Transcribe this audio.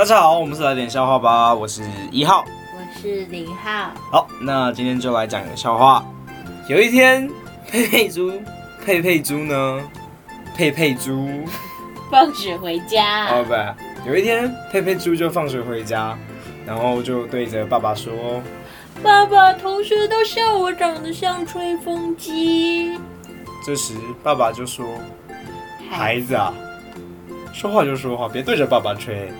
大家好，我们是来点笑话吧，我是一号，我是零号。好，那今天就来讲个笑话。有一天，佩佩猪，佩佩猪呢？佩佩猪放学回家。哦不，有一天，佩佩猪就放学回家，然后就对着爸爸说：“爸爸，同学都笑我长得像吹风机。”这时，爸爸就说：“孩子啊，说话就说话，别对着爸爸吹。”